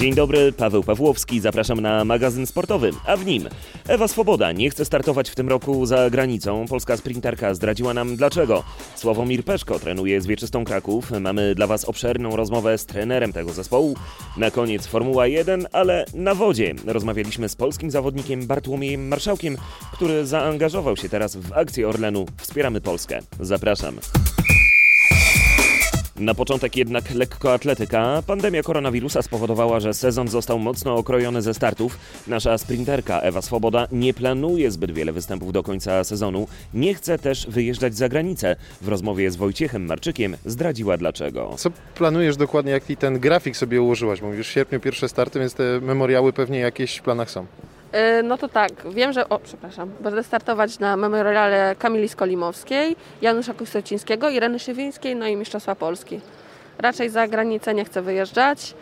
Dzień dobry, Paweł Pawłowski, zapraszam na magazyn sportowy, a w nim Ewa Swoboda nie chce startować w tym roku za granicą. Polska sprinterka zdradziła nam dlaczego. Sławomir Peszko trenuje z Wieczystą Kraków. Mamy dla Was obszerną rozmowę z trenerem tego zespołu. Na koniec Formuła 1, ale na wodzie. Rozmawialiśmy z polskim zawodnikiem Bartłomiejem Marszałkiem, który zaangażował się teraz w akcję Orlenu Wspieramy Polskę. Zapraszam. Na początek jednak lekkoatletyka. Pandemia koronawirusa spowodowała, że sezon został mocno okrojony ze startów. Nasza sprinterka Ewa Swoboda nie planuje zbyt wiele występów do końca sezonu. Nie chce też wyjeżdżać za granicę. W rozmowie z Wojciechem Marczykiem zdradziła dlaczego. Co planujesz dokładnie, jaki ten grafik sobie ułożyłaś? Bo mówisz w sierpniu pierwsze starty, więc te memoriały pewnie jakieś w planach są. Y, No to tak, wiem, że. O, przepraszam. Będę startować na memoriale Kamili Skolimowskiej, Janusza Kusocińskiego, Ireny Szywińskiej, no i Mistrzostwa Polski. Raczej za granicę nie chcę wyjeżdżać.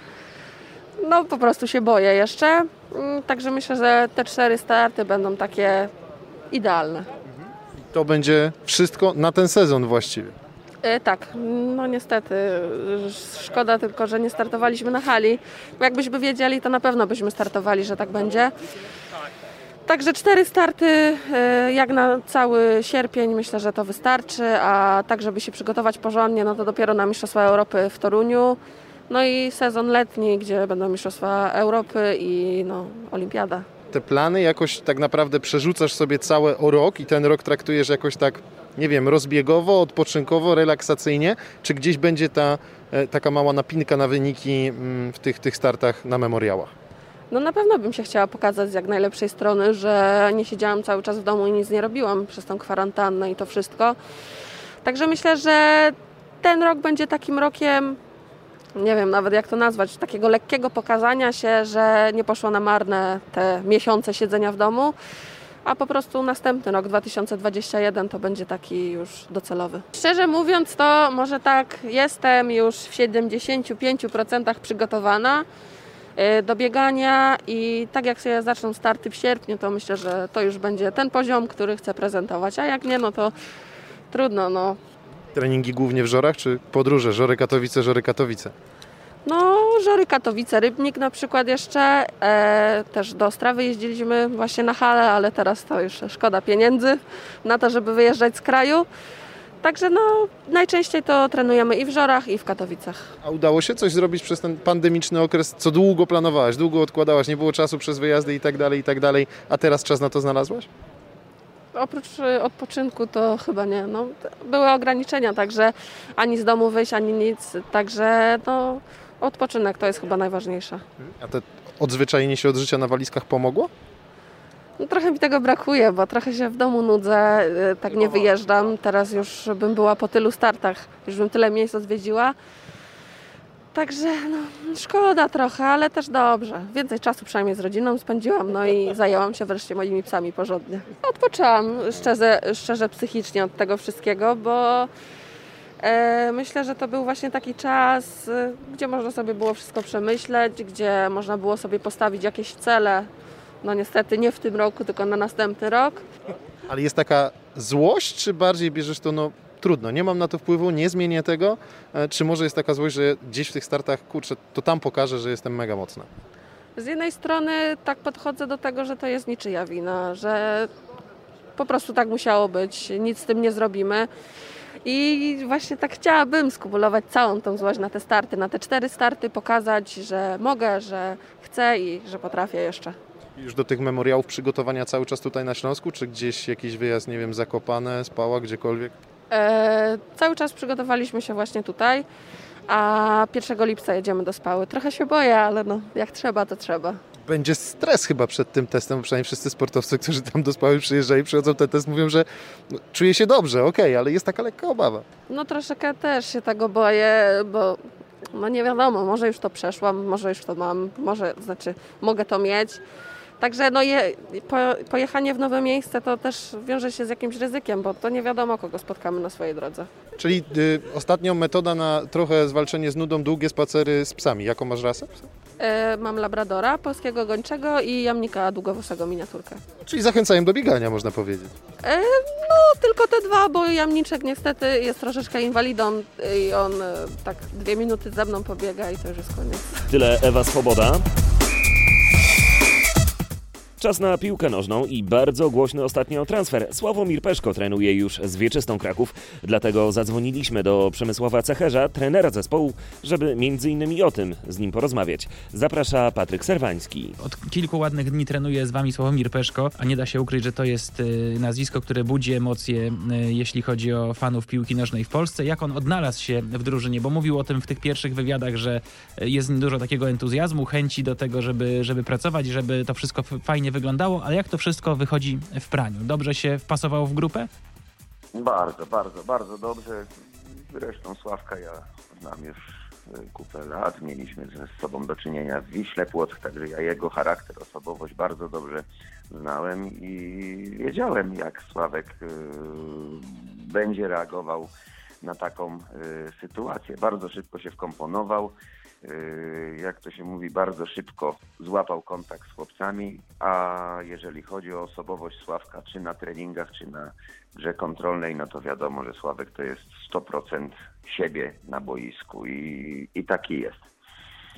No po prostu się boję jeszcze. Mm, Także myślę, że te cztery starty będą takie idealne. To będzie wszystko na ten sezon właściwie. E, tak, no niestety. Szkoda tylko, że nie startowaliśmy na hali. Jakbyśmy wiedzieli, to na pewno byśmy startowali, że tak będzie. Także cztery starty, e, jak na cały sierpień, myślę, że to wystarczy, a tak, żeby się przygotować porządnie, no to dopiero na Mistrzostwa Europy w Toruniu. No i sezon letni, gdzie będą Mistrzostwa Europy i no, Olimpiada. Te plany jakoś tak naprawdę przerzucasz sobie całe o rok i ten rok traktujesz jakoś tak, nie wiem, rozbiegowo, odpoczynkowo, relaksacyjnie, czy gdzieś będzie ta e, taka mała napinka na wyniki mm, w tych, tych startach na memoriałach? No na pewno bym się chciała pokazać z jak najlepszej strony, że nie siedziałam cały czas w domu i nic nie robiłam przez tą kwarantannę i to wszystko. Także myślę, że ten rok będzie takim rokiem, nie wiem nawet jak to nazwać, takiego lekkiego pokazania się, że nie poszło na marne te miesiące siedzenia w domu, a po prostu następny rok 2021 to będzie taki już docelowy. Szczerze mówiąc, to może tak jestem już w 75% przygotowana y, do biegania i tak jak sobie zaczną starty w sierpniu, to myślę, że to już będzie ten poziom, który chcę prezentować, a jak nie, no to trudno, no. Treningi głównie w Żorach, czy podróże? Żory Katowice, Żory Katowice. No, Żory Katowice, Rybnik na przykład jeszcze, e, też do Ostrawy jeździliśmy właśnie na hale, ale teraz to już szkoda pieniędzy na to, żeby wyjeżdżać z kraju. Także no, najczęściej to trenujemy i w Żorach, i w Katowicach. A udało się coś zrobić przez ten pandemiczny okres? Co długo planowałaś, długo odkładałaś, nie było czasu przez wyjazdy i tak dalej, i tak dalej, a teraz czas na to znalazłaś? Oprócz y, odpoczynku to chyba nie. No, były ograniczenia, także ani z domu wyjść, ani nic. Także no, odpoczynek to jest chyba najważniejsze. A to odzwyczajenie się od życia na walizkach pomogło? No, trochę mi tego brakuje, bo trochę się w domu nudzę, y, tak nie wyjeżdżam. Teraz już bym była po tylu startach, już bym tyle miejsc odwiedziła. Także no, szkoda trochę, ale też dobrze. Więcej czasu przynajmniej z rodziną spędziłam, no i zajęłam się wreszcie moimi psami porządnie. Odpoczęłam szczerze, szczerze psychicznie od tego wszystkiego, bo myślę, że to był właśnie taki czas, y, gdzie można sobie było wszystko przemyśleć, gdzie można było sobie postawić jakieś cele. No niestety nie w tym roku, tylko na następny rok. Ale jest taka złość, czy bardziej bierzesz to, no trudno, nie mam na to wpływu, nie zmienię tego, e, czy może jest taka złość, że gdzieś w tych startach, kurczę, to tam pokażę, że jestem mega mocna. Z jednej strony tak podchodzę do tego, że to jest niczyja wina, że po prostu tak musiało być, nic z tym nie zrobimy. I właśnie tak chciałabym skumulować całą tą złość na te starty, na te cztery starty, pokazać, że mogę, że chcę i że potrafię jeszcze. Już do tych memoriałów przygotowania cały czas tutaj na Śląsku, czy gdzieś jakiś wyjazd, nie wiem, Zakopane, Spała, gdziekolwiek? E, cały czas przygotowaliśmy się właśnie tutaj, a 1 lipca jedziemy do Spały. Trochę się boję, ale no, jak trzeba, to trzeba. Będzie stres chyba przed tym testem, przynajmniej wszyscy sportowcy, którzy tam do Spały przyjeżdżają, przychodzą ten test, mówią, że czuję się dobrze, okej, ale jest taka lekka obawa. No troszeczkę też się tego boję, bo no nie wiadomo, może już to przeszłam, może już to mam, może, znaczy mogę to mieć. Także no je, po, pojechanie w nowe miejsce to też wiąże się z jakimś ryzykiem, bo to nie wiadomo, kogo spotkamy na swojej drodze. Czyli y, ostatnią metoda na trochę zwalczenie z nudą, długie spacery z psami. Jaką masz rasę? E, mam labradora, polskiego gończego i jamnika długowłosego miniaturkę. Czyli zachęcają do biegania, można powiedzieć. E, no, tylko te dwa, bo jamniczek niestety jest troszeczkę inwalidą i on e, tak dwie minuty ze mną pobiega i to już jest koniec. Tyle Ewa Swoboda. Czas na piłkę nożną i bardzo głośny ostatnio transfer. Sławomir Peszko trenuje już z Wieczystą Kraków, dlatego zadzwoniliśmy do Przemysława Cecherza, trenera zespołu, żeby między innymi o tym z nim porozmawiać. Zaprasza Patryk Serwański. Od kilku ładnych dni trenuje z wami Sławomir Peszko, a nie da się ukryć, że to jest y, nazwisko, które budzi emocje, y, jeśli chodzi o fanów piłki nożnej w Polsce. Jak on odnalazł się w drużynie, bo mówił o tym w tych pierwszych wywiadach, że y, jest dużo takiego entuzjazmu, chęci do tego, żeby, żeby pracować, żeby to wszystko fajnie wyglądało, ale jak to wszystko wychodzi w praniu? Dobrze się wpasowało w grupę? Bardzo, bardzo, bardzo dobrze. Zresztą Sławka ja znam już y, kupę lat, mieliśmy ze sobą do czynienia w Wiśle Płock, także ja jego charakter, osobowość bardzo dobrze znałem i wiedziałem, jak Sławek y, będzie reagował na taką y, sytuację. Bardzo szybko się wkomponował. Yy, jak to się mówi, bardzo szybko złapał kontakt z chłopcami, a jeżeli chodzi o osobowość Sławka, czy na treningach, czy na grze kontrolnej, no to wiadomo, że Sławek to jest 100% siebie na boisku i, i taki jest.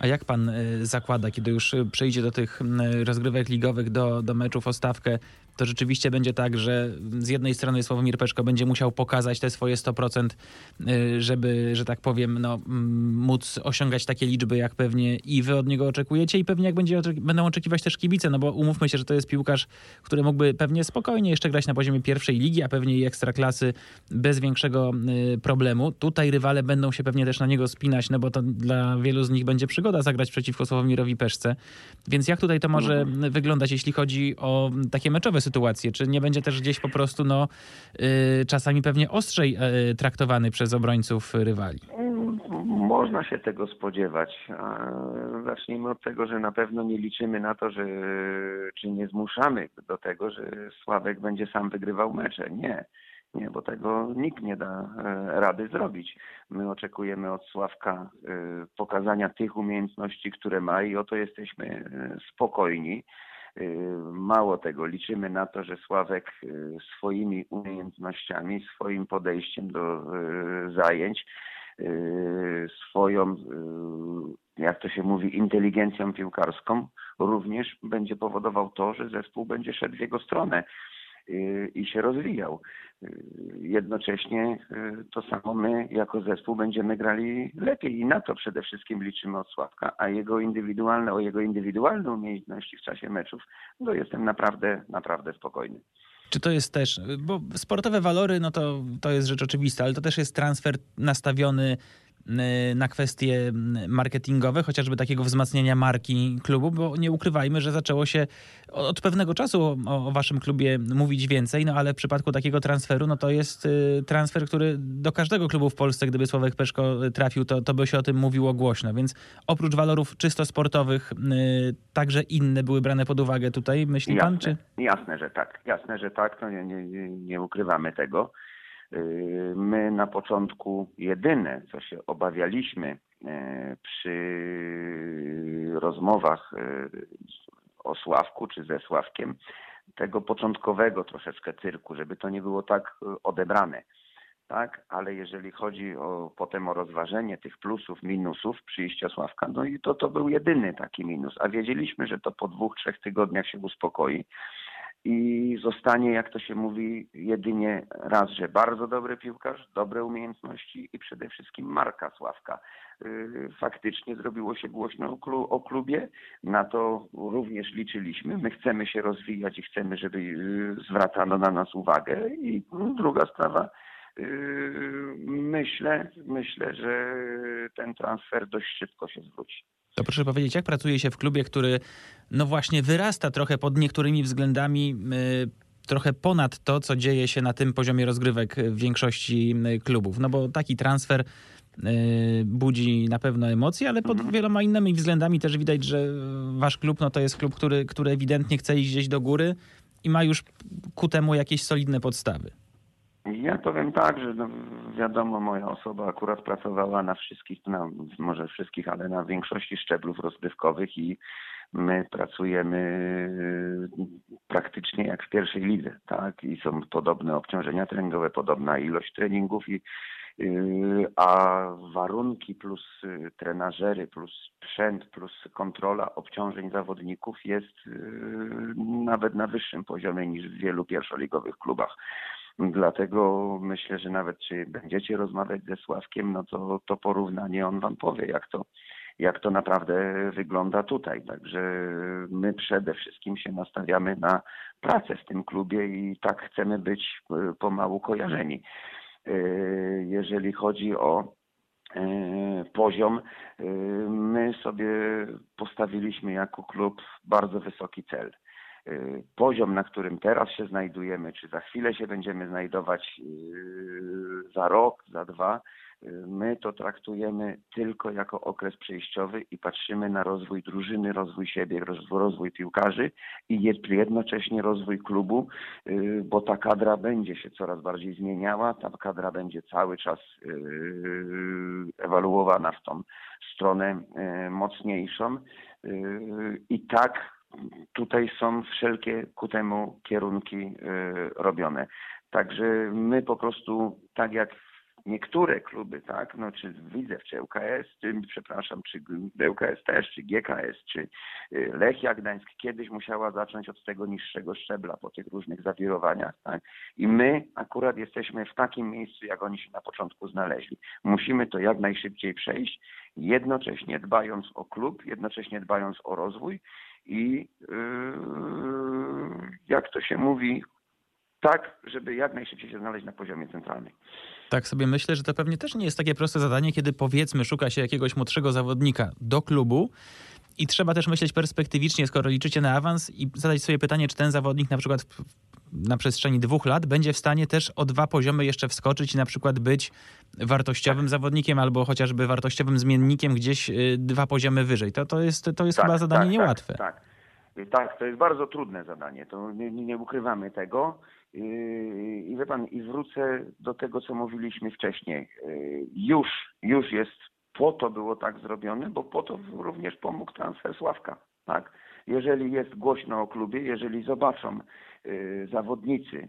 A jak pan y, zakłada, kiedy już przejdzie do tych y, rozgrywek ligowych, do, do meczów o stawkę, to rzeczywiście będzie tak, że z jednej strony Sławomir Peszko będzie musiał pokazać te swoje 100%, y, żeby, że tak powiem, no, móc osiągać takie liczby, jak pewnie i wy od niego oczekujecie i pewnie jak będzie, będą oczekiwać też kibice, no bo umówmy się, że to jest piłkarz, który mógłby pewnie spokojnie jeszcze grać na poziomie pierwszej ligi, a pewnie i ekstraklasy bez większego problemu. Tutaj rywale będą się pewnie też na niego spinać, no bo to dla wielu z nich będzie przygoda zagrać przeciwko Sławomirowi Peszce. Więc jak tutaj to może mhm. wyglądać, jeśli chodzi o takie meczowe sytuacje? Czy nie będzie też gdzieś po prostu no, yy, czasami pewnie ostrzej yy, traktowany przez obrońców rywali? Można się tego spodziewać. Zacznijmy od tego, że na pewno nie liczymy na to, że czy nie zmuszamy do tego, że Sławek będzie sam wygrywał mecze. Nie. Nie, bo tego nikt nie da e, rady zrobić. My oczekujemy od Sławka e, pokazania tych umiejętności, które ma i o to jesteśmy e, spokojni. Mało tego, liczymy na to, że Sławek swoimi umiejętnościami, swoim podejściem do zajęć, swoją, jak to się mówi, inteligencją piłkarską również będzie powodował to, że zespół będzie szedł w jego stronę i się rozwijał. Jednocześnie y, to samo my jako zespół będziemy grali lepiej i na to przede wszystkim liczymy od Sławka, a jego indywidualne, o jego indywidualne umiejętności w czasie meczów, to jestem naprawdę, naprawdę spokojny. Czy to jest też, bo sportowe walory, no to, to jest rzecz oczywista, ale to też jest transfer nastawiony Y, na kwestie marketingowe, chociażby takiego wzmacniania marki klubu, bo nie ukrywajmy, że zaczęło się od pewnego czasu o, o waszym klubie mówić więcej, no ale w przypadku takiego transferu, no to jest y, transfer, który do każdego klubu w Polsce, gdyby Sławek Peszko y, trafił, to, to by się o tym mówiło głośno, więc oprócz walorów czysto sportowych, także inne były brane pod uwagę tutaj, myśli jasne, pan? Czy? Jasne, że tak, jasne, że tak, to nie, nie, nie ukrywamy tego. Y, my na początku jedyne, co się obawialiśmy e, przy rozmowach e, o Sławku czy ze Sławkiem, tego początkowego troszeczkę cyrku, żeby to nie było tak odebrane. Tak, ale jeżeli chodzi o, potem o rozważenie tych plusów, minusów przyjścia Sławka, no i to, to był jedyny taki minus, a wiedzieliśmy, że to po dwóch, trzech tygodniach się uspokoi i zostanie, jak to się mówi, jedynie raz, że bardzo dobry piłkarz, dobre umiejętności i przede wszystkim marka Sławka. Y, faktycznie zrobiło się głośno o klubie, na to również liczyliśmy. My chcemy się rozwijać i chcemy, żeby y, zwracano na nas uwagę. I druga sprawa, y, myślę, myślę, że ten transfer dość szybko się zwróci. To proszę powiedzieć, jak pracuje się w klubie, który no właśnie wyrasta trochę pod niektórymi względami y, trochę ponad to, co dzieje się na tym poziomie rozgrywek w większości y, klubów. No bo taki transfer y, budzi na pewno emocje, ale pod mhm. wieloma innymi względami też widać, że wasz klub no to jest klub, który, który ewidentnie chce iść gdzieś do góry i ma już ku temu jakieś solidne podstawy. Ja powiem tak, że no, wiadomo, moja osoba akurat pracowała na wszystkich, no, może wszystkich, ale na większości szczeblów rozgrywkowych i my pracujemy y, praktycznie jak w pierwszej lidze, tak? I są podobne obciążenia treningowe, podobna ilość treningów i y, a warunki plus y, trenażery, plus sprzęt, plus kontrola obciążeń zawodników jest nawet na wyższym poziomie niż w wielu pierwszoligowych klubach. Dlatego myślę, że nawet czy będziecie rozmawiać ze Sławkiem, no to to porównanie on wam powie, jak to, jak to naprawdę wygląda tutaj. Także my przede wszystkim się nastawiamy na pracę w tym klubie i tak chcemy być e, pomału kojarzeni. E, jeżeli chodzi o e, poziom, my sobie postawiliśmy jako klub bardzo wysoki cel. Y, poziom, na którym teraz się znajdujemy, czy za chwilę się będziemy znajdować y, za rok, za dwa, y, my to traktujemy tylko jako okres przejściowy i patrzymy na rozwój drużyny, rozwój siebie, rozwój piłkarzy i jednocześnie rozwój klubu, bo ta kadra będzie się coraz bardziej zmieniała, ta kadra będzie cały czas ewaluowana w tą stronę mocniejszą i tak tutaj są wszelkie ku temu kierunki y, robione. Także my po prostu, tak jak niektóre kluby, tak, no czy Widzew, czy ŁKS, czy, przepraszam, czy ŁKS też, czy GKS, czy y, Lechia Gdańsk kiedyś musiała zacząć od tego niższego szczebla po tych różnych zawirowaniach, tak. I my akurat jesteśmy w takim miejscu, jak oni się na początku znaleźli. Musimy to jak najszybciej przejść, jednocześnie dbając o klub, jednocześnie dbając o rozwój i yy, jak to się mówi, tak, żeby jak najszybciej się znaleźć na poziomie centralnym. Tak sobie myślę, że to pewnie też nie jest takie proste zadanie, kiedy powiedzmy szuka się jakiegoś młodszego zawodnika do klubu i trzeba też myśleć perspektywicznie, skoro liczycie na awans i zadać sobie pytanie, czy ten zawodnik na przykład na przestrzeni dwóch lat będzie w stanie też o dwa poziomy jeszcze wskoczyć i na przykład być wartościowym tak. zawodnikiem albo chociażby wartościowym zmiennikiem gdzieś y, dwa poziomy wyżej. To, to jest, to jest tak, chyba zadanie tak, niełatwe. Tak, tak. tak, to jest bardzo trudne zadanie. To nie, nie ukrywamy tego. Yy, I wie pan, i wrócę do tego, co mówiliśmy wcześniej. Yy, już, już jest, po to było tak zrobione, bo po to również pomógł transfer Sławka. Tak? Jeżeli jest głośno o klubie, jeżeli zobaczą zawodnicy,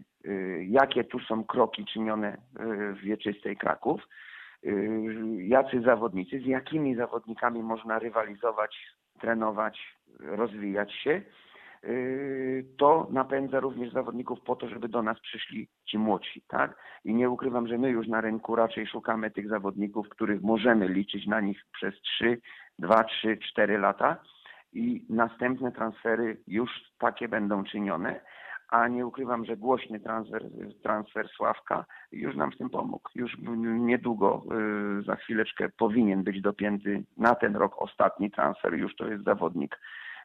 jakie tu są kroki czynione w Wieczystej Kraków, jacy zawodnicy, z jakimi zawodnikami można rywalizować, trenować, rozwijać się, Y, to napędza również zawodników po to, żeby do nas przyszli ci młodsi, tak? I nie ukrywam, że my już na rynku raczej szukamy tych zawodników, których możemy liczyć na nich przez 3, 2, 3, 4 lata i następne transfery już takie będą czynione, a nie ukrywam, że głośny transfer, transfer Sławka już nam w tym pomógł. Już niedługo, y, za chwileczkę powinien być dopięty na ten rok ostatni transfer, już to jest zawodnik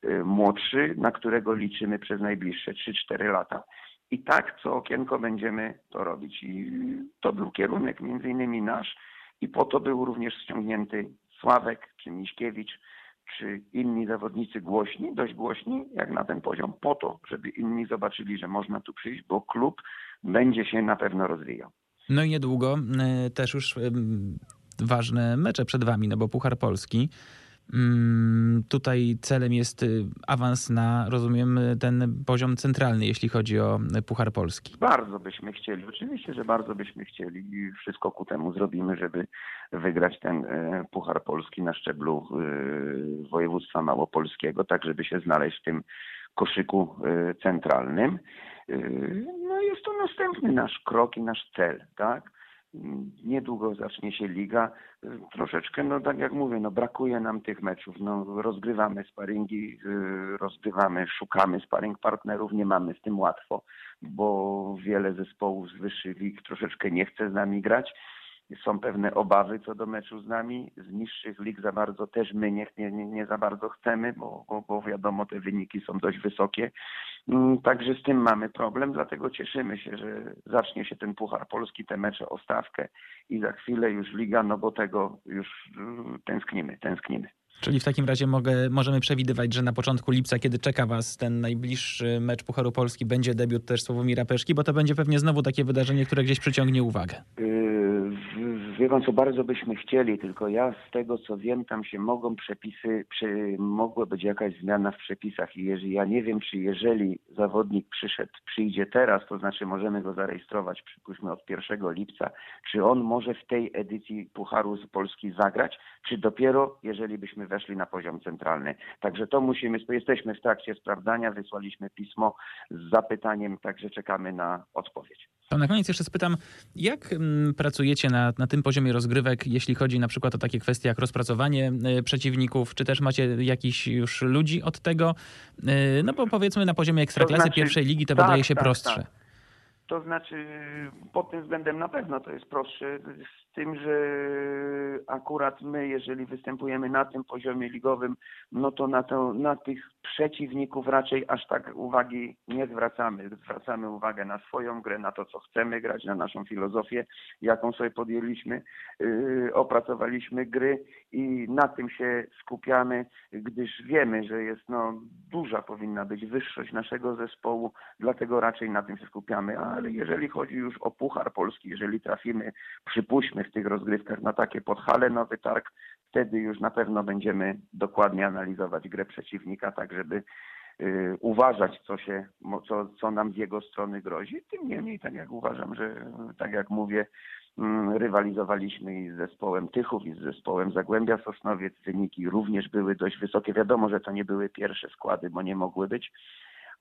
Y, młodszy, na którego liczymy przez najbliższe 3-4 lata. I tak co okienko będziemy to robić. I to był kierunek między innymi nasz i po to był również ściągnięty Sławek czy Miśkiewicz, czy inni zawodnicy głośni, dość głośni, jak na ten poziom, po to, żeby inni zobaczyli, że można tu przyjść, bo klub będzie się na pewno rozwijał. No i niedługo y, też już ważne mecze przed wami, no bo Puchar Polski. Mm, tutaj celem jest y, awans na, rozumiem, ten poziom centralny, jeśli chodzi o Puchar Polski. Bardzo byśmy chcieli, oczywiście, że bardzo byśmy chcieli i wszystko ku temu zrobimy, żeby wygrać ten e, Puchar Polski na szczeblu województwa małopolskiego, tak żeby się znaleźć w tym koszyku centralnym. No jest to następny nasz krok i nasz cel, tak? Niedługo zacznie się liga. Troszeczkę, no tak jak mówię, no brakuje nam tych meczów. No, rozgrywamy sparingi, y, rozgrywamy, szukamy sparing partnerów, nie mamy z tym łatwo, bo wiele zespołów z wyższych lig troszeczkę nie chce z nami grać są pewne obawy co do meczu z nami. Z niższych lig za bardzo też my nie, nie, nie za bardzo chcemy, bo, bo, bo wiadomo, te wyniki są dość wysokie. Mm, także z tym mamy problem, dlatego cieszymy się, że zacznie się ten Puchar Polski, te mecze o stawkę i za chwilę już Liga, no bo tego już y, tęsknimy, tęsknimy. Czyli w takim razie mogę, możemy przewidywać, że na początku lipca, kiedy czeka Was ten najbliższy mecz Pucharu Polski, będzie debiut też Sławomira Peszki, bo to będzie pewnie znowu takie wydarzenie, które gdzieś przyciągnie uwagę. Yy, wie pan co, bardzo byśmy chcieli, tylko ja z tego co wiem, tam się mogą przepisy, przy, mogła być jakaś zmiana w przepisach i jeżeli, ja nie wiem, czy jeżeli zawodnik przyszedł, przyjdzie teraz, to znaczy możemy go zarejestrować, przypuśćmy od 1 lipca, czy on może w tej edycji Pucharu z Polski zagrać, czy dopiero jeżeli byśmy weszli na poziom centralny. Także to musimy, jesteśmy w trakcie sprawdzania, wysłaliśmy pismo z zapytaniem, także czekamy na odpowiedź. To na koniec jeszcze spytam, jak mm, pracujecie na, na tym poziomie rozgrywek, jeśli chodzi na przykład o takie kwestie jak rozpracowanie y, przeciwników, czy też macie jakichś już ludzi od tego? Y, no bo powiedzmy na poziomie ekstraklasy znaczy- pierwszej ligi to tak, wydaje się tak, prostsze. tak. To znaczy, pod tym względem na pewno to jest prostsze, tym, że akurat my, jeżeli występujemy na tym poziomie ligowym, no to na, to, na tych przeciwników raczej aż tak uwagi nie zwracamy. Zwracamy uwagę na swoją grę, na to, co chcemy grać, na naszą filozofię, jaką sobie podjęliśmy, yy, opracowaliśmy gry i na tym się skupiamy, gdyż wiemy, że jest no, duża powinna być wyższość naszego zespołu, dlatego raczej na tym się skupiamy. Ale jeżeli chodzi już o Puchar Polski, jeżeli trafimy, przypuśćmy w tych rozgrywkach na takie podhale, nowy targ, wtedy już na pewno będziemy dokładnie analizować grę przeciwnika, tak żeby y, uważać, co, się, co, co nam z jego strony grozi. Tym niemniej, tak jak uważam, że tak jak mówię, mm, rywalizowaliśmy i z zespołem Tychów, i z zespołem Zagłębia Sosnowiec. Wyniki również były dość wysokie. Wiadomo, że to nie były pierwsze składy, bo nie mogły być,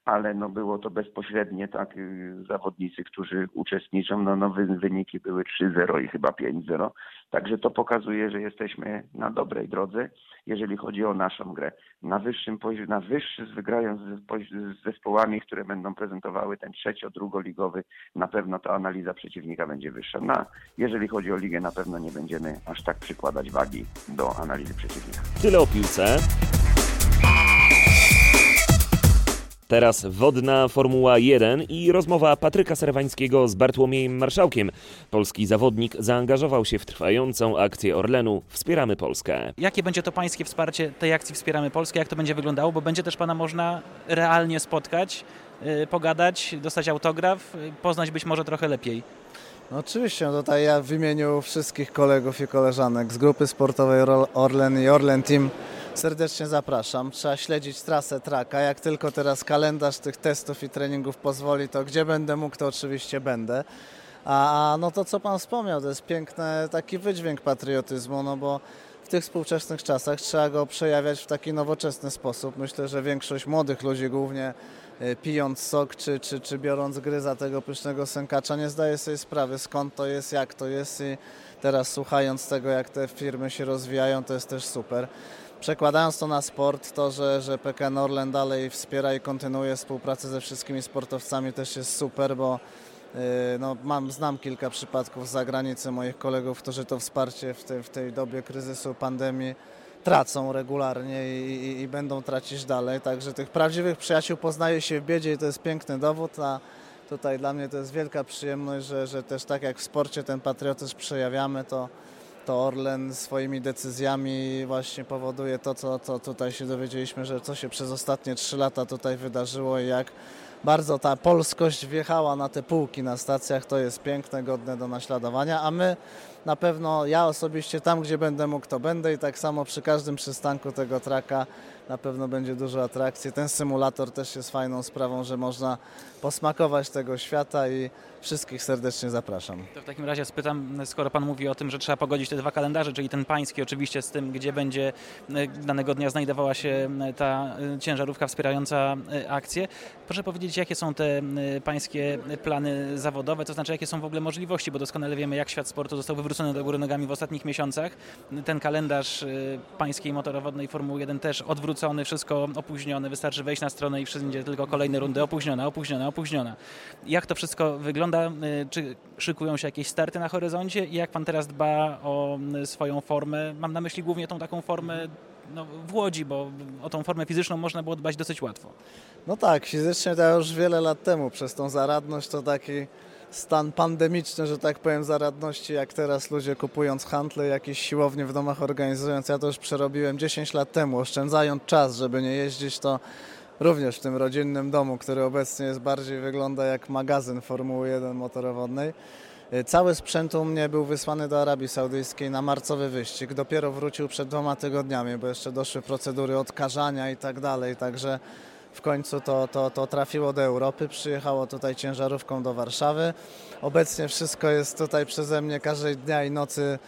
ale no było to bezpośrednie, tak, y, zawodnicy, którzy uczestniczą, no, no wy- wyniki były 3-0 i chyba 5-0, także to pokazuje, że jesteśmy na dobrej drodze, jeżeli chodzi o naszą grę. Na wyższym poziomie, na wyższy, wygrając z, zespołami, które będą prezentowały ten trzecio-drugoligowy, na pewno ta analiza przeciwnika będzie wyższa. Na, jeżeli chodzi o ligę, na pewno nie będziemy aż tak przykładać wagi do analizy przeciwnika. Tyle o piłce. Teraz wodna Formuła 1 i rozmowa Patryka Serwańskiego z Bartłomiejem Marszałkiem. Polski zawodnik zaangażował się w trwającą akcję Orlenu Wspieramy Polskę. Jakie będzie to pańskie wsparcie tej akcji Wspieramy Polskę? Jak to będzie wyglądało? Bo będzie też pana można realnie spotkać, y, pogadać, dostać autograf, y, poznać być może trochę lepiej. No oczywiście, no tutaj ja w imieniu wszystkich kolegów i koleżanek z grupy sportowej Orlen i Orlen Team serdecznie zapraszam. Trzeba śledzić trasę traka. Jak tylko teraz kalendarz tych testów i treningów pozwoli, to gdzie będę mógł, to oczywiście będę. A, no to co Pan wspomniał, to jest piękny taki wydźwięk patriotyzmu, no bo w tych współczesnych czasach trzeba go przejawiać w taki nowoczesny sposób. Myślę, że większość młodych ludzi głównie y, pijąc sok czy, czy, czy biorąc gryza tego pysznego sękacza nie zdaje sobie sprawy skąd to jest, jak to jest i teraz słuchając tego jak te firmy się rozwijają to jest też super. Przekładając to na sport, to, że, że PKN Orlen dalej wspiera i kontynuuje współpracę ze wszystkimi sportowcami też jest super, bo yy, no, mam, znam kilka przypadków z zagranicy moich kolegów, którzy to wsparcie w, tej w tej dobie kryzysu, pandemii tracą regularnie i, i, i będą tracić dalej. Także tych prawdziwych przyjaciół poznaje się w biedzie i to jest piękny dowód, a tutaj dla mnie to jest wielka przyjemność, że, że też tak jak w sporcie ten patriotyzm przejawiamy, to, to Orlen swoimi decyzjami właśnie powoduje to, co, co tutaj się dowiedzieliśmy, że co się przez ostatnie trzy lata tutaj wydarzyło i jak bardzo ta polskość wjechała na te półki na stacjach, to jest piękne, godne do naśladowania, a my na pewno, ja osobiście tam, gdzie będę mógł, to będę i tak samo przy każdym przystanku tego traka na pewno będzie dużo atrakcji. Ten symulator też jest fajną sprawą, że można posmakować tego świata i wszystkich serdecznie zapraszam. To w takim razie spytam, skoro pan mówi o tym, że trzeba pogodzić te dwa kalendarze, czyli ten pański oczywiście z tym, gdzie będzie e, danego dnia znajdowała się e, ta e, ciężarówka wspierająca akcję. Proszę powiedzieć, jakie są te pańskie plany zawodowe, to znaczy jakie są w ogóle możliwości, bo doskonale wiemy, jak świat sportu został wywrócony do góry nogami w ostatnich miesiącach. Ten kalendarz e, pańskiej motorowodnej Formuły 1 też odwrócony, wszystko opóźnione, wystarczy wejść na stronę i wszędzie tylko kolejne rundy opóźniona, opóźniona, opóźniona. Jak to wszystko wygląda? Y, Czy szykują się jakieś starty na horyzoncie i jak pan teraz dba o y, swoją formę? Mam na myśli głównie tą taką formę no, w Łodzi, bo o tą formę fizyczną można było dbać dosyć łatwo. No tak, fizycznie to już wiele lat temu przez tą zaradność to taki stan pandemiczny, że tak powiem, zaradności, jak teraz ludzie kupując handle, jakieś siłownie w domach organizując. Ja to już przerobiłem 10 lat temu, oszczędzając czas, żeby nie jeździć, to również w tym rodzinnym domu, który obecnie jest bardziej wygląda jak magazyn Formuły 1 motorowodnej. Y, cały sprzęt u mnie był wysłany do Arabii Saudyjskiej na marcowy wyścig. Dopiero wrócił przed dwoma tygodniami, bo jeszcze doszły procedury odkażania i tak dalej. Także w końcu to, to, to trafiło do Europy, przyjechało tutaj ciężarówką do Warszawy. Obecnie wszystko jest tutaj przeze mnie każdej dnia i nocy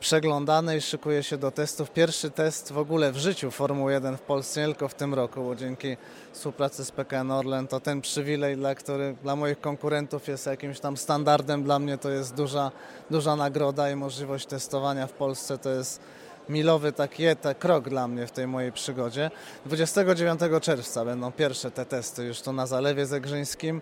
przeglądane i szykuje się do testów. Pierwszy test w ogóle w życiu Formuły 1 w Polsce, nie tylko w tym roku, bo dzięki współpracy z PKN Orlen to ten przywilej, dla, który dla moich konkurentów jest jakimś tam standardem, dla mnie to jest duża, duża nagroda i możliwość testowania w Polsce to jest milowy taki eta, krok dla mnie w tej mojej przygodzie. 29 czerwca będą pierwsze te testy już tu na Zalewie Zegrzyńskim.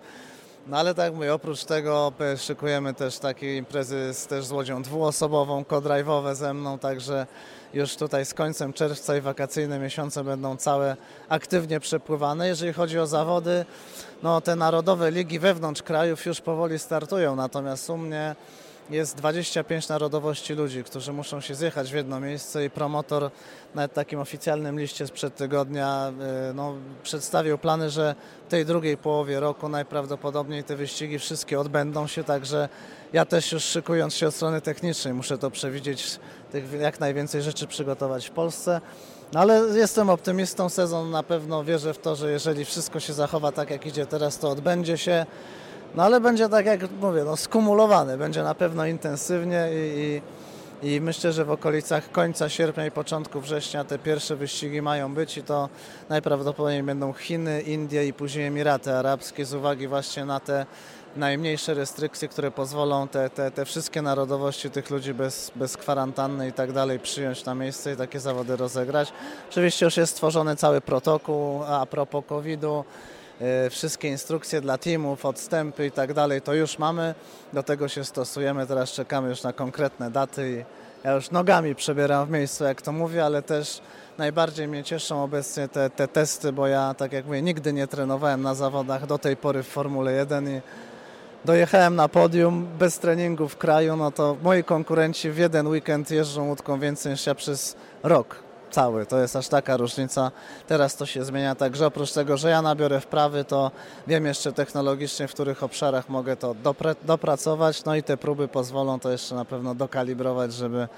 No ale tak mówię, oprócz tego szykujemy też takie imprezy z, też z łodzią dwuosobową, co ze mną, także już tutaj z końcem czerwca i wakacyjne miesiące będą całe aktywnie przepływane. Jeżeli chodzi o zawody, no te narodowe ligi wewnątrz krajów już powoli startują, natomiast u mnie jest 25 narodowości ludzi, którzy muszą się zjechać w jedno miejsce i promotor na takim oficjalnym liście sprzed tygodnia y, no, przedstawił plany, że w tej drugiej połowie roku najprawdopodobniej te wyścigi wszystkie odbędą się, także ja też już szykując się od strony technicznej muszę to przewidzieć, tych jak najwięcej rzeczy przygotować w Polsce. No ale jestem optymistą, sezon na pewno wierzę w to, że jeżeli wszystko się zachowa tak jak idzie teraz, to odbędzie się. No ale będzie tak jak mówię, no skumulowany, będzie na pewno intensywnie i, i, i, myślę, że w okolicach końca sierpnia i początku września te pierwsze wyścigi mają być i to najprawdopodobniej będą Chiny, Indie i później Emiraty Arabskie z uwagi właśnie na te najmniejsze restrykcje, które pozwolą te, te, te wszystkie narodowości tych ludzi bez, bez kwarantanny i tak dalej przyjąć na miejsce i takie zawody rozegrać. Oczywiście już jest stworzony cały protokół a propos COVID-u. E, wszystkie instrukcje dla teamów, odstępy i tak dalej, to już mamy, do tego się stosujemy, teraz czekamy już na konkretne daty i ja już nogami przebieram w miejscu, jak to mówię, ale też najbardziej mnie cieszą obecnie te, te testy, bo ja, tak jak mówię, nigdy nie trenowałem na zawodach do tej pory w Formule 1 i dojechałem na podium bez treningu w kraju, no to moi konkurenci w jeden weekend jeżdżą łódką więcej niż ja przez rok cały. To jest aż taka różnica. Teraz to się zmienia, także oprócz tego, że ja nabiorę wprawy, to wiem jeszcze technologicznie, w których obszarach mogę to dopracować, no i te próby pozwolą to jeszcze na pewno dokalibrować, żeby,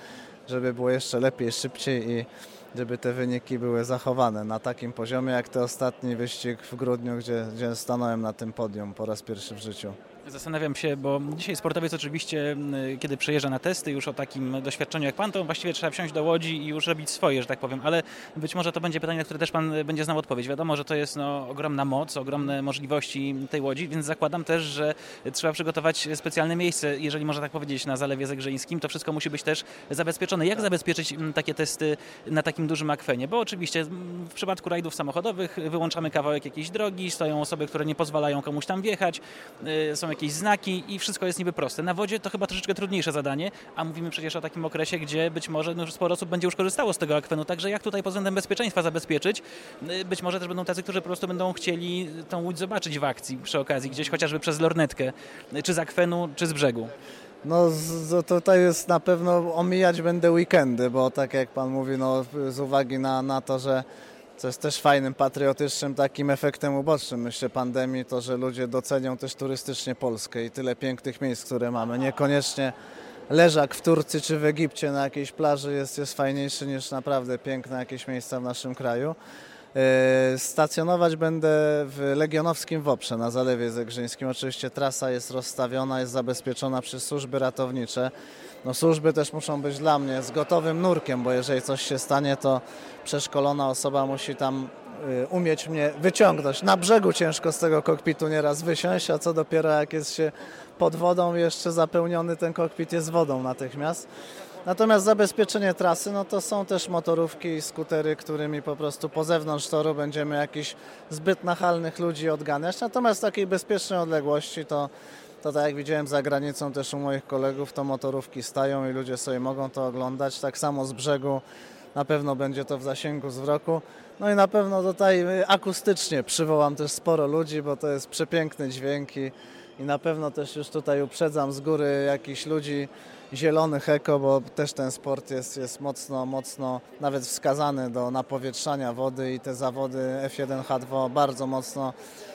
żeby było jeszcze lepiej, szybciej i żeby te wyniki były zachowane na takim poziomie, jak ten ostatni wyścig w grudniu, gdzie, gdzie stanąłem na tym podium po raz pierwszy w życiu. Zastanawiam się, bo dzisiaj sportowiec oczywiście, kiedy przyjeżdża na testy już o takim doświadczeniu jak Pan, to właściwie trzeba wsiąść do Łodzi i już robić swoje, że tak powiem, ale być może to będzie pytanie, na które też Pan będzie znał odpowiedź. Wiadomo, że to jest no, ogromna moc, ogromne możliwości tej Łodzi, więc zakładam też, że trzeba przygotować specjalne miejsce, jeżeli można tak powiedzieć, na Zalewie Zegrzyńskim, to wszystko musi być też zabezpieczone. Jak zabezpieczyć takie testy na takim dużym akwenie? Bo oczywiście w przypadku rajdów samochodowych wyłączamy kawałek jakiejś drogi, stoją osoby, które nie pozwalają komuś tam wjechać, y, są jakieś znaki i wszystko jest niby proste. Na wodzie to chyba troszeczkę trudniejsze zadanie, a mówimy przecież o takim okresie, gdzie być może no, sporo osób będzie już korzystało z tego akwenu, także jak tutaj pod względem bezpieczeństwa zabezpieczyć? Y, być może też będą tacy, którzy po prostu będą chcieli tą łódź zobaczyć w akcji przy okazji, gdzieś chociażby przez lornetkę, y, czy z akwenu, czy z brzegu. No tutaj jest na pewno omijać będę weekendy, bo tak jak Pan mówi, no z uwagi na, na to, że co jest też fajnym, patriotycznym takim efektem ubocznym, myślę, pandemii, to, że ludzie docenią też turystycznie Polskę i tyle pięknych miejsc, które mamy. Niekoniecznie leżak w Turcji czy w Egipcie na jakiejś plaży jest, jest fajniejszy niż naprawdę piękne jakieś miejsca w naszym kraju. E, stacjonować będę w Legionowskim Woprze na Zalewie Zegrzyńskim. Oczywiście trasa jest rozstawiona, jest zabezpieczona przez służby ratownicze. No, służby też muszą być dla mnie z gotowym nurkiem, bo jeżeli coś się stanie, to przeszkolona osoba musi tam y, umieć mnie wyciągnąć. Na brzegu ciężko z tego kokpitu nieraz wysiąść, a co dopiero jak jest się pod wodą, jeszcze zapełniony ten kokpit jest wodą natychmiast. Natomiast zabezpieczenie trasy, no to są też motorówki i skutery, którymi po prostu po zewnątrz toru będziemy jakichś zbyt nachalnych ludzi odganiać. Natomiast w takiej bezpiecznej odległości to, to tak jak widziałem za granicą też u moich kolegów, to motorówki stają i ludzie sobie mogą to oglądać. Tak samo z brzegu na pewno będzie to w zasięgu wzroku. No i na pewno tutaj akustycznie przywołam też sporo ludzi, bo to jest przepiękny dźwięk i i na pewno też już tutaj uprzedzam z góry jakichś ludzi zielonych eko, bo też ten sport jest, jest mocno, mocno nawet wskazany do napowietrzania wody i te zawody F1H2 bardzo mocno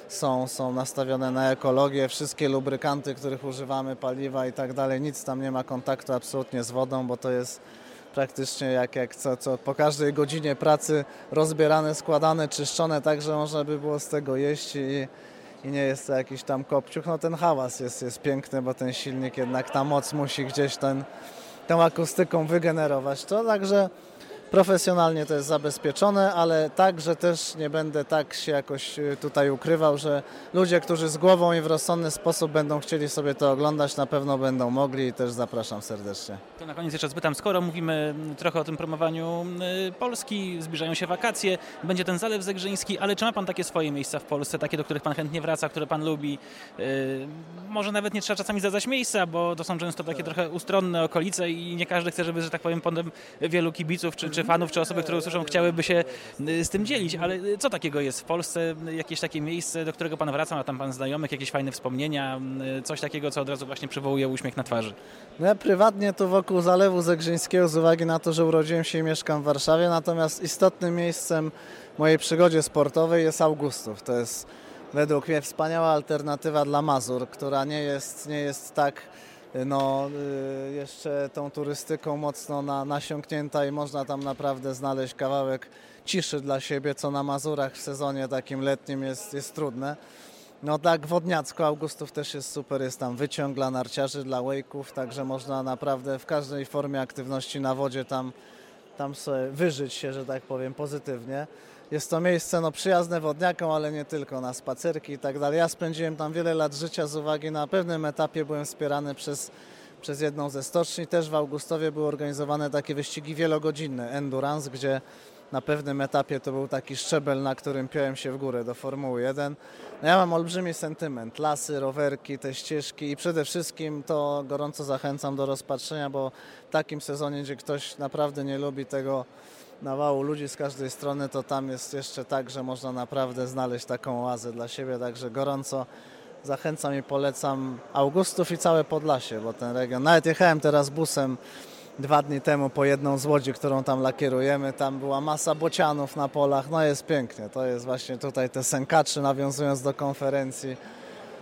są, są nastawione na ekologię. Wszystkie lubrykanty, których używamy, paliwa i tak dalej, nic tam nie ma kontaktu absolutnie z wodą, bo to jest praktycznie jak, jak co, co po każdej godzinie pracy rozbierane, składane, czyszczone, tak że można by było z tego jeść i, i nie jest to jakiś tam kopciuch. No ten hałas jest, jest piękny, bo ten silnik jednak ta moc musi gdzieś ten, tą akustyką wygenerować to, także profesjonalnie to jest zabezpieczone, ale tak, że też nie będę tak się jakoś y, tutaj ukrywał, że ludzie, którzy z głową i w rozsądny sposób będą chcieli sobie to oglądać, na pewno będą mogli i też zapraszam serdecznie. To na koniec jeszcze zapytam, skoro mówimy trochę o tym promowaniu y, Polski, zbliżają się wakacje, będzie ten Zalew Zegrzyński, ale czy ma Pan takie swoje miejsca w Polsce, takie, do których Pan chętnie wraca, które Pan lubi? Y, może nawet nie trzeba czasami zadać miejsca, bo to są często takie trochę ustronne okolice i nie każdy chce, żeby, że tak powiem, potem wielu kibiców czy, czy fanów, czy osoby, które usłyszą, chciałyby się y, z tym dzielić, ale co takiego jest w Polsce? Jakieś takie miejsce, do którego Pan wraca, ma tam Pan znajomych, jakieś fajne wspomnienia, y, coś takiego, co od razu właśnie przywołuje uśmiech na twarzy? No ja prywatnie tu wokół Zalewu Zegrzyńskiego z uwagi na to, że urodziłem się i mieszkam w Warszawie, natomiast istotnym miejscem mojej przygodzie sportowej jest Augustów. To jest według mnie wspaniała alternatywa dla Mazur, która nie jest, nie jest tak no, y, jeszcze tą turystyką mocno na, nasiąknięta i można tam naprawdę znaleźć kawałek ciszy dla siebie, co na Mazurach w sezonie takim letnim jest, jest trudne. No tak, Wodniacko Augustów też jest super, jest tam wyciąg dla narciarzy, dla wake'ów, także można naprawdę w każdej formie aktywności na wodzie tam, tam sobie wyżyć się, że tak powiem, pozytywnie. Jest to miejsce no, przyjazne wodniakom, ale nie tylko, na spacerki i tak dalej. Ja spędziłem tam wiele lat życia z uwagi na pewnym etapie byłem wspierany przez, przez jedną ze stoczni. Też w Augustowie były organizowane takie wyścigi wielogodzinne, endurance, gdzie na pewnym etapie to był taki szczebel, na którym piąłem się w górę do Formuły 1. No ja mam olbrzymi sentyment, lasy, rowerki, te ścieżki i przede wszystkim to gorąco zachęcam do rozpatrzenia, bo w takim sezonie, gdzie ktoś naprawdę nie lubi tego nawału ludzi z każdej strony, to tam jest jeszcze tak, że można naprawdę znaleźć taką oazę dla siebie, także gorąco zachęcam i polecam Augustów i całe Podlasie, bo ten region, nawet jechałem teraz busem dwa dni temu po jedną z łodzi, którą tam lakierujemy, tam była masa bocianów na polach, no jest pięknie, to jest właśnie tutaj te sękaczy, nawiązując do konferencji,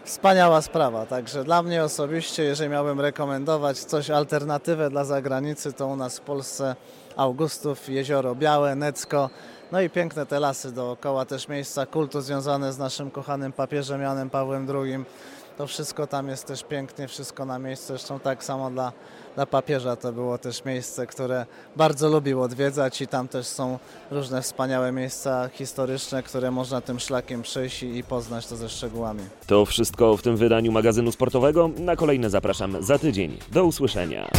Wspaniała sprawa, także dla mnie osobiście, jeżeli miałbym rekomendować coś alternatywę dla zagranicy, to u nas w Polsce Augustów, Jezioro Białe, Necko, no i piękne te lasy dookoła, też miejsca kultu związane z naszym kochanym papieżem Janem Pawłem II. To wszystko tam jest też pięknie, wszystko na miejscu. Zresztą tak samo dla, dla papieża to było też miejsce, które bardzo lubił odwiedzać i tam też są różne wspaniałe miejsca historyczne, które można tym szlakiem przejść i poznać to ze szczegółami. To wszystko w tym wydaniu magazynu sportowego. Na kolejne zapraszam za tydzień. Do usłyszenia.